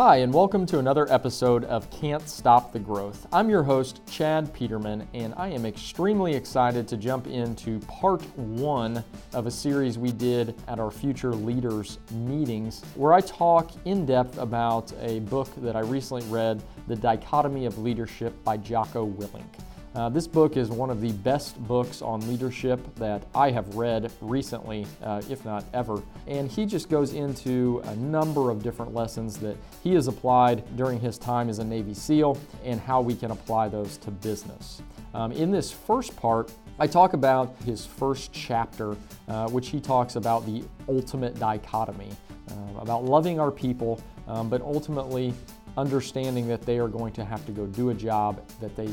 Hi, and welcome to another episode of Can't Stop the Growth. I'm your host, Chad Peterman, and I am extremely excited to jump into part one of a series we did at our Future Leaders meetings, where I talk in depth about a book that I recently read, The Dichotomy of Leadership by Jocko Willink. Uh, this book is one of the best books on leadership that I have read recently, uh, if not ever. And he just goes into a number of different lessons that he has applied during his time as a Navy SEAL and how we can apply those to business. Um, in this first part, I talk about his first chapter, uh, which he talks about the ultimate dichotomy, uh, about loving our people, um, but ultimately understanding that they are going to have to go do a job that they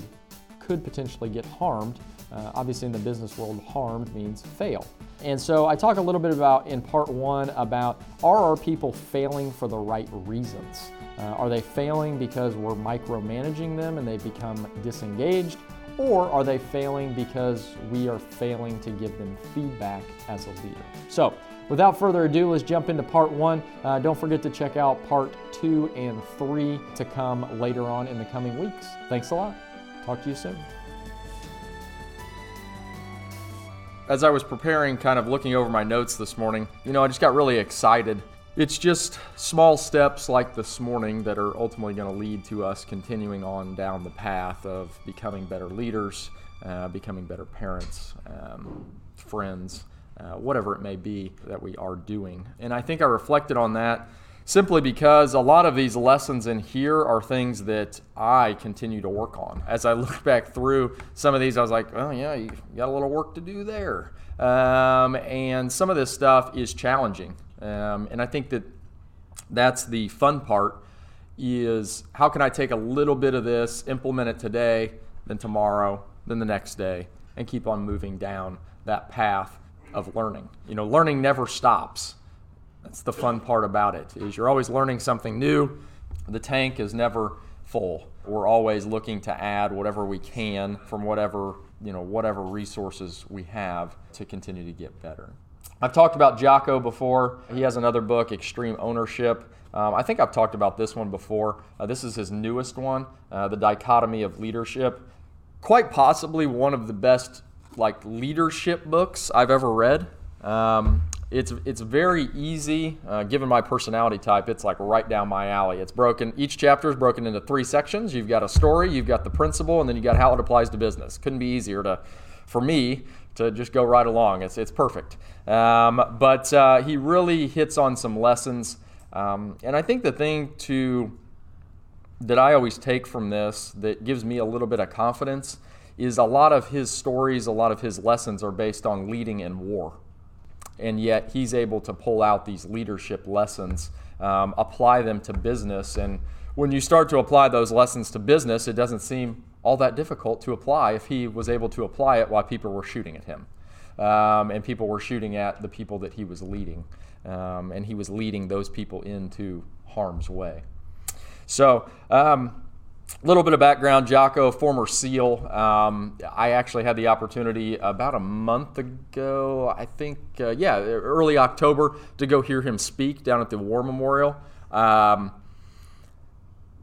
could potentially get harmed. Uh, obviously, in the business world, harmed means fail. And so I talk a little bit about in part one about are our people failing for the right reasons? Uh, are they failing because we're micromanaging them and they become disengaged? Or are they failing because we are failing to give them feedback as a leader? So, without further ado, let's jump into part one. Uh, don't forget to check out part two and three to come later on in the coming weeks. Thanks a lot. Talk to you soon. As I was preparing, kind of looking over my notes this morning, you know, I just got really excited. It's just small steps like this morning that are ultimately going to lead to us continuing on down the path of becoming better leaders, uh, becoming better parents, um, friends, uh, whatever it may be that we are doing. And I think I reflected on that simply because a lot of these lessons in here are things that I continue to work on. As I look back through some of these, I was like, oh, yeah, you got a little work to do there. Um, and some of this stuff is challenging. Um, and I think that that's the fun part is how can I take a little bit of this, implement it today, then tomorrow, then the next day, and keep on moving down that path of learning. You know, learning never stops. That's the fun part about it is you're always learning something new. The tank is never full. We're always looking to add whatever we can from whatever, you know, whatever resources we have to continue to get better. I've talked about Jocko before. He has another book, Extreme Ownership. Um, I think I've talked about this one before. Uh, this is his newest one, uh, The Dichotomy of Leadership. Quite possibly one of the best like leadership books I've ever read. Um, it's it's very easy. Uh, given my personality type, it's like right down my alley. It's broken. Each chapter is broken into three sections. You've got a story, you've got the principle, and then you got how it applies to business. Couldn't be easier to, for me, to just go right along. It's it's perfect. Um, but uh, he really hits on some lessons, um, and I think the thing to that I always take from this that gives me a little bit of confidence is a lot of his stories, a lot of his lessons are based on leading in war and yet he's able to pull out these leadership lessons, um, apply them to business. And when you start to apply those lessons to business, it doesn't seem all that difficult to apply if he was able to apply it while people were shooting at him. Um, and people were shooting at the people that he was leading. Um, and he was leading those people into harm's way. So, um, a little bit of background Jocko, former SEAL. Um, I actually had the opportunity about a month ago, I think, uh, yeah, early October, to go hear him speak down at the War Memorial. Um,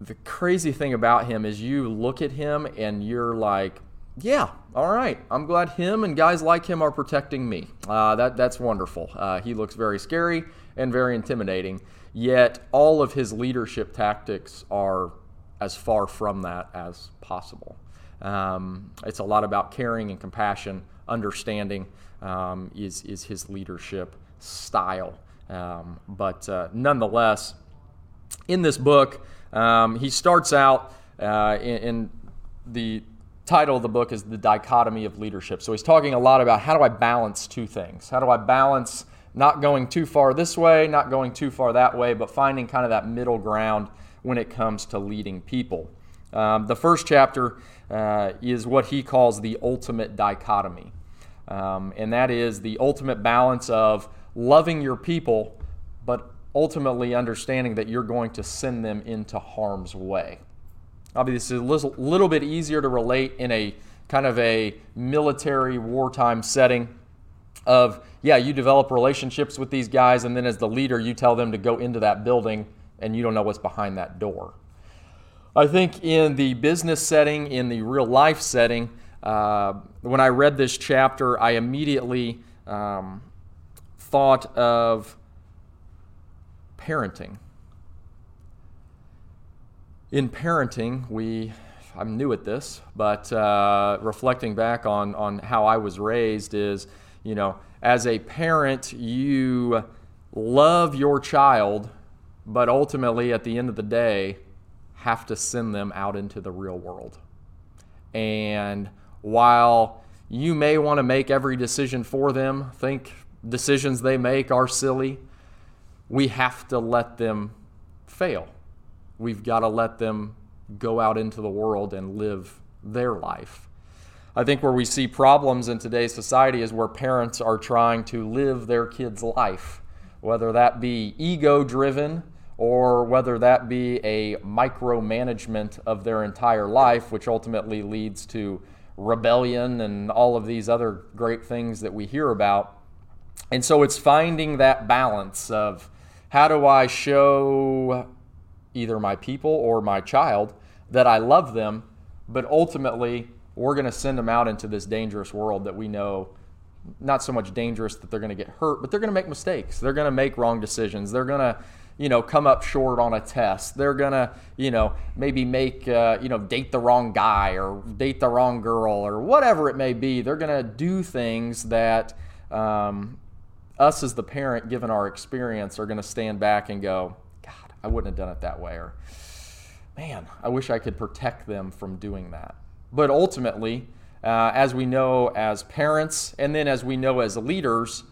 the crazy thing about him is you look at him and you're like, yeah, all right. I'm glad him and guys like him are protecting me. Uh, that that's wonderful. Uh, he looks very scary and very intimidating. Yet all of his leadership tactics are as far from that as possible. Um, it's a lot about caring and compassion, understanding um, is, is his leadership style. Um, but uh, nonetheless, in this book, um, he starts out uh, in, in the title of the book is The Dichotomy of Leadership. So he's talking a lot about how do I balance two things? How do I balance not going too far this way, not going too far that way, but finding kind of that middle ground when it comes to leading people. Um, the first chapter uh, is what he calls the ultimate dichotomy, um, and that is the ultimate balance of loving your people, but ultimately understanding that you're going to send them into harm's way. Obviously, it's a little, little bit easier to relate in a kind of a military wartime setting of, yeah, you develop relationships with these guys, and then as the leader, you tell them to go into that building and you don't know what's behind that door. I think in the business setting, in the real life setting, uh, when I read this chapter, I immediately um, thought of parenting. In parenting, we I'm new at this, but uh, reflecting back on on how I was raised is, you know, as a parent, you love your child, but ultimately at the end of the day, have to send them out into the real world. And while you may want to make every decision for them, think decisions they make are silly, we have to let them fail. We've got to let them go out into the world and live their life. I think where we see problems in today's society is where parents are trying to live their kids' life, whether that be ego driven or whether that be a micromanagement of their entire life, which ultimately leads to rebellion and all of these other great things that we hear about. And so it's finding that balance of how do I show either my people or my child that I love them, but ultimately we're going to send them out into this dangerous world that we know not so much dangerous that they're going to get hurt, but they're going to make mistakes. They're going to make wrong decisions. They're going to, you know, come up short on a test. They're going to, you know, maybe make, uh, you know, date the wrong guy or date the wrong girl or whatever it may be. They're going to do things that um, us as the parent, given our experience, are going to stand back and go, God, I wouldn't have done it that way. Or, man, I wish I could protect them from doing that. But ultimately, uh, as we know as parents, and then as we know as leaders,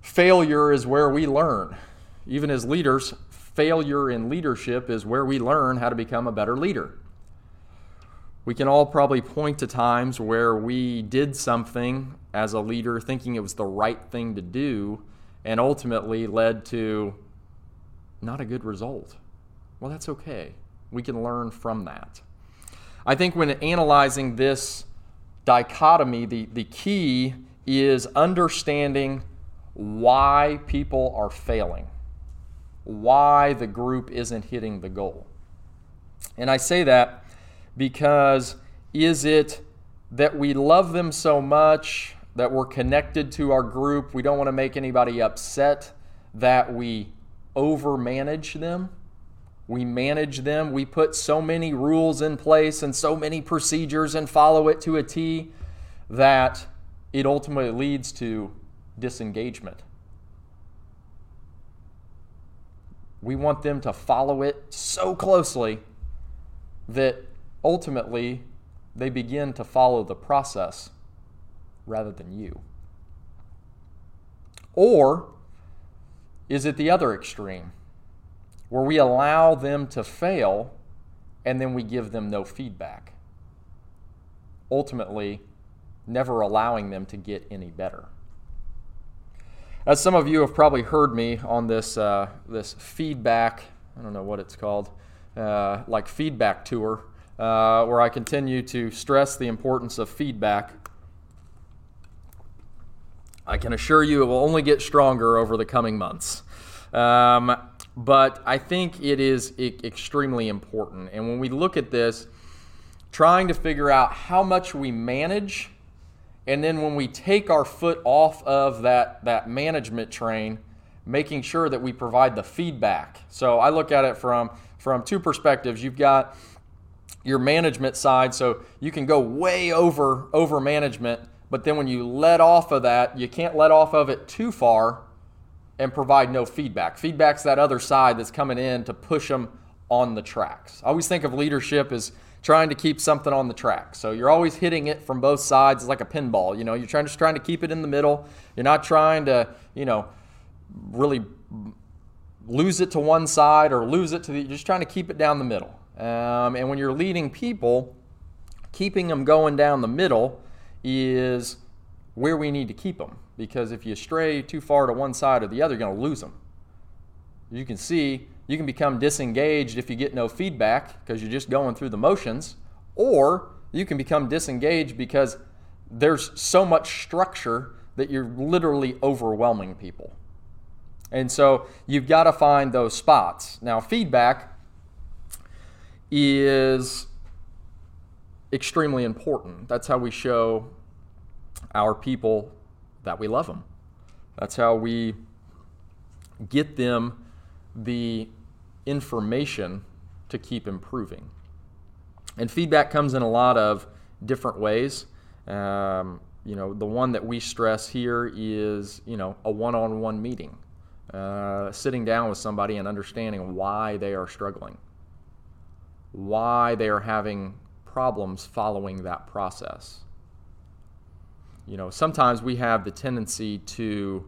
failure is where we learn. Even as leaders, failure in leadership is where we learn how to become a better leader. We can all probably point to times where we did something as a leader thinking it was the right thing to do and ultimately led to not a good result. Well, that's okay. We can learn from that. I think when analyzing this dichotomy, the, the key is understanding why people are failing, why the group isn't hitting the goal. And I say that because is it that we love them so much that we're connected to our group, we don't want to make anybody upset, that we overmanage them? We manage them. We put so many rules in place and so many procedures and follow it to a T that it ultimately leads to disengagement. We want them to follow it so closely that ultimately they begin to follow the process rather than you. Or is it the other extreme? where we allow them to fail and then we give them no feedback. Ultimately, never allowing them to get any better. As some of you have probably heard me on this, uh, this feedback, I don't know what it's called, uh, like feedback tour, uh, where I continue to stress the importance of feedback. I can assure you it will only get stronger over the coming months. Um, but I think it is extremely important. And when we look at this, trying to figure out how much we manage, and then when we take our foot off of that, that management train, making sure that we provide the feedback. So I look at it from, from two perspectives. You've got your management side, so you can go way over over management, but then when you let off of that, you can't let off of it too far and provide no feedback. Feedback's that other side that's coming in to push them on the tracks. I always think of leadership as trying to keep something on the track. So you're always hitting it from both sides it's like a pinball. You know, you're trying just trying to keep it in the middle. You're not trying to, you know, really lose it to one side or lose it to the. You're just trying to keep it down the middle. Um, and when you're leading people, keeping them going down the middle is where we need to keep them because if you stray too far to one side or the other, you're going to lose them. You can see you can become disengaged if you get no feedback because you're just going through the motions, or you can become disengaged because there's so much structure that you're literally overwhelming people. And so you've got to find those spots. Now, feedback is extremely important. That's how we show our people that we love them. That's how we get them the information to keep improving. And feedback comes in a lot of different ways. Um, you know, the one that we stress here is, you know, a one on one meeting, uh, sitting down with somebody and understanding why they are struggling, why they are having problems following that process. You know, sometimes we have the tendency to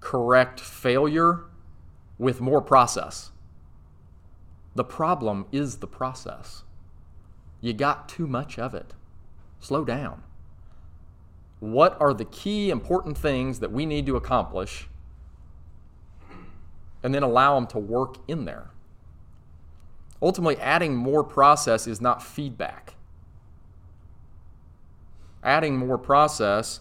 correct failure with more process. The problem is the process. You got too much of it. Slow down. What are the key important things that we need to accomplish? And then allow them to work in there. Ultimately, adding more process is not feedback. Adding more process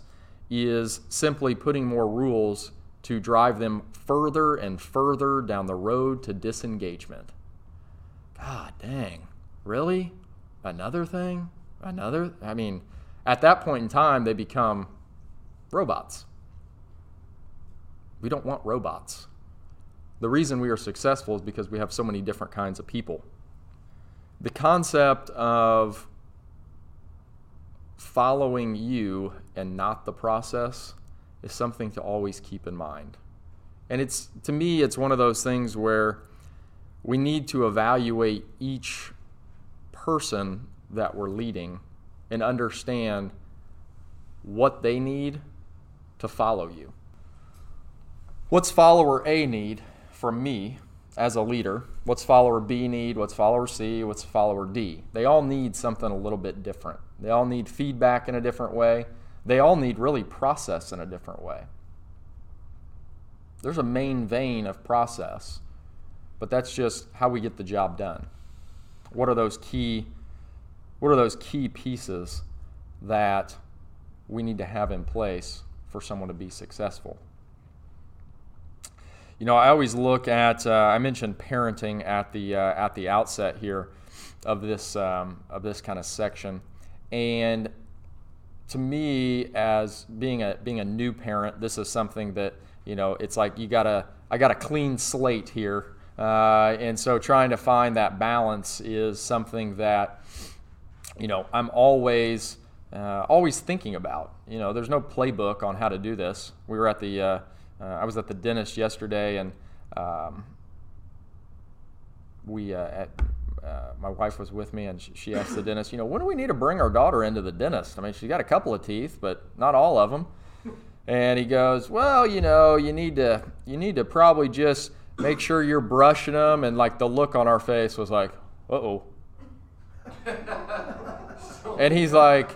is simply putting more rules to drive them further and further down the road to disengagement. God dang. Really? Another thing? Another? I mean, at that point in time, they become robots. We don't want robots. The reason we are successful is because we have so many different kinds of people. The concept of following you and not the process is something to always keep in mind. And it's to me it's one of those things where we need to evaluate each person that we're leading and understand what they need to follow you. What's follower A need from me as a leader? What's follower B need? What's follower C? What's follower D? They all need something a little bit different. They all need feedback in a different way. They all need really process in a different way. There's a main vein of process, but that's just how we get the job done. What are those key what are those key pieces that we need to have in place for someone to be successful? You know, I always look at. Uh, I mentioned parenting at the uh, at the outset here of this um, of this kind of section, and to me, as being a being a new parent, this is something that you know it's like you gotta I got a clean slate here, uh, and so trying to find that balance is something that you know I'm always uh, always thinking about. You know, there's no playbook on how to do this. We were at the uh, uh I was at the dentist yesterday, and um, we uh, at uh, my wife was with me, and she, asked the dentist, you know, when do we need to bring our daughter into the dentist? I mean, she's got a couple of teeth, but not all of them. And he goes, well, you know, you need to you need to probably just make sure you're brushing them. And like the look on our face was like, uh oh. and he's like,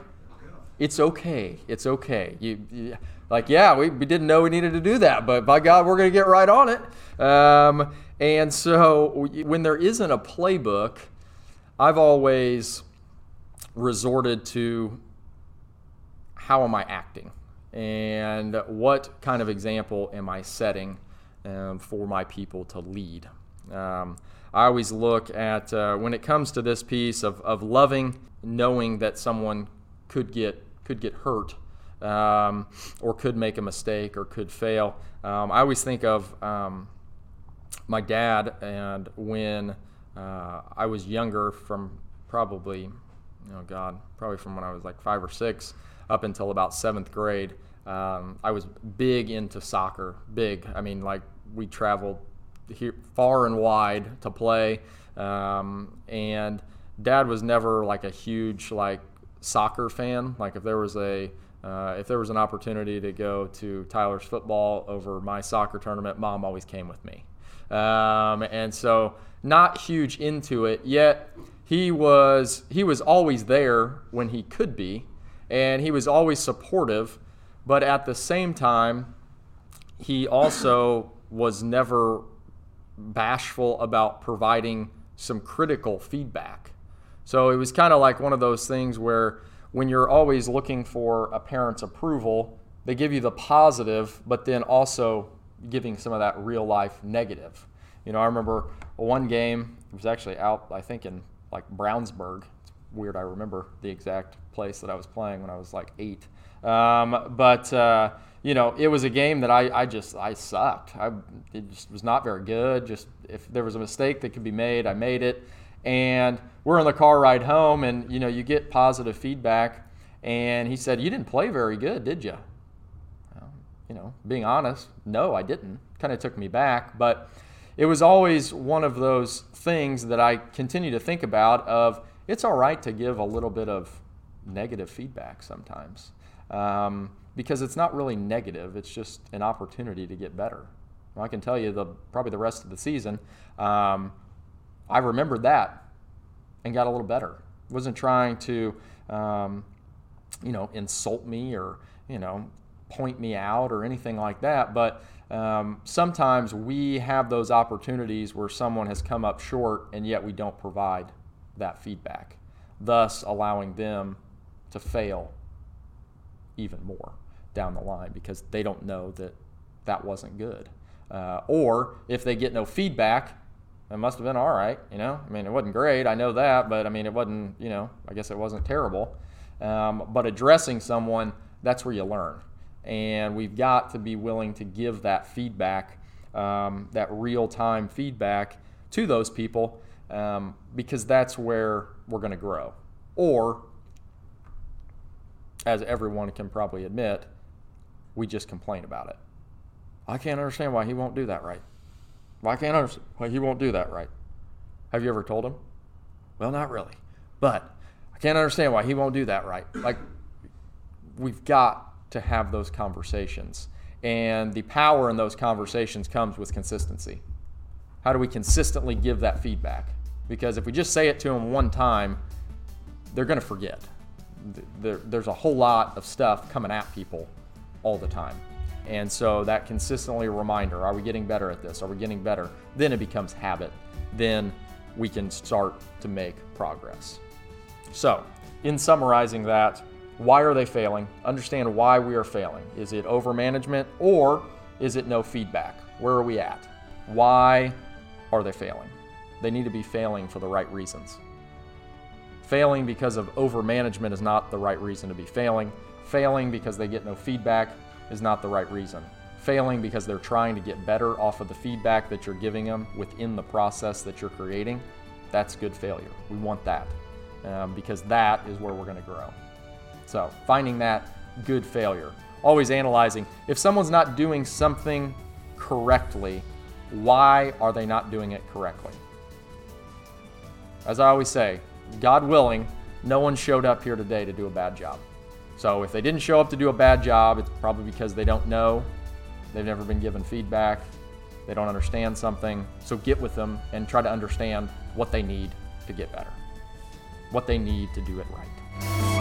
it's okay, it's okay. You, you like, yeah, we, we didn't know we needed to do that, but by God, we're going to get right on it. Um, and so when there isn't a playbook, I've always resorted to how am I acting and what kind of example am I setting um, for my people to lead. Um, I always look at uh, when it comes to this piece of, of loving, knowing that someone could get could get hurt um, or could make a mistake or could fail. Um, I always think of um, my dad, and when uh, I was younger, from probably, oh God, probably from when I was like five or six up until about seventh grade, um, I was big into soccer. Big. I mean, like we traveled here far and wide to play, um, and Dad was never like a huge like soccer fan. Like if there was a uh, if there was an opportunity to go to Tyler's football over my soccer tournament, Mom always came with me. Um, and so not huge into it yet he was he was always there when he could be and he was always supportive but at the same time he also was never bashful about providing some critical feedback so it was kind of like one of those things where when you're always looking for a parent's approval they give you the positive but then also giving some of that real life negative. You know, I remember one game, it was actually out, I think, in like Brownsburg. It's weird, I remember the exact place that I was playing when I was like eight. Um, but, uh, you know, it was a game that I, I just, I sucked. I, it just was not very good. Just if there was a mistake that could be made, I made it. And we're in the car ride home, and, you know, you get positive feedback. And he said, You didn't play very good, did you? Well, you know, being honest, no, I didn't. Kind of took me back. But, it was always one of those things that I continue to think about of it's all right to give a little bit of negative feedback sometimes um, because it's not really negative it's just an opportunity to get better. Well, i can tell you the probably the rest of the season um, i remembered that and got a little better. Wasn't trying to um, you know insult me or you know point me out or anything like that but um, sometimes we have those opportunities where someone has come up short and yet we don't provide that feedback, thus allowing them to fail even more down the line because they don't know that that wasn't good. Uh, or if they get no feedback, it must have been all right, you know. I mean, it wasn't great, I know that, but I mean, it wasn't, you know, I guess it wasn't terrible. Um, but addressing someone, that's where you learn and we've got to be willing to give that feedback, um, that real time feedback to those people, um, because that's where we're going to grow. Or, as everyone can probably admit, we just complain about it. I can't understand why he won't do that right. Why can't I understand why he won't do that right? Have you ever told him? Well, not really. But I can't understand why he won't do that right. Like, we've got to have those conversations. And the power in those conversations comes with consistency. How do we consistently give that feedback? Because if we just say it to them one time, they're going to forget. There, there's a whole lot of stuff coming at people all the time. And so that consistently reminder are we getting better at this? Are we getting better? Then it becomes habit. Then we can start to make progress. So, in summarizing that, why are they failing? Understand why we are failing. Is it over management or is it no feedback? Where are we at? Why are they failing? They need to be failing for the right reasons. Failing because of over management is not the right reason to be failing. Failing because they get no feedback is not the right reason. Failing because they're trying to get better off of the feedback that you're giving them within the process that you're creating, that's good failure. We want that um, because that is where we're going to grow. So, finding that good failure. Always analyzing if someone's not doing something correctly, why are they not doing it correctly? As I always say, God willing, no one showed up here today to do a bad job. So if they didn't show up to do a bad job, it's probably because they don't know, they've never been given feedback, they don't understand something. So get with them and try to understand what they need to get better, what they need to do it right.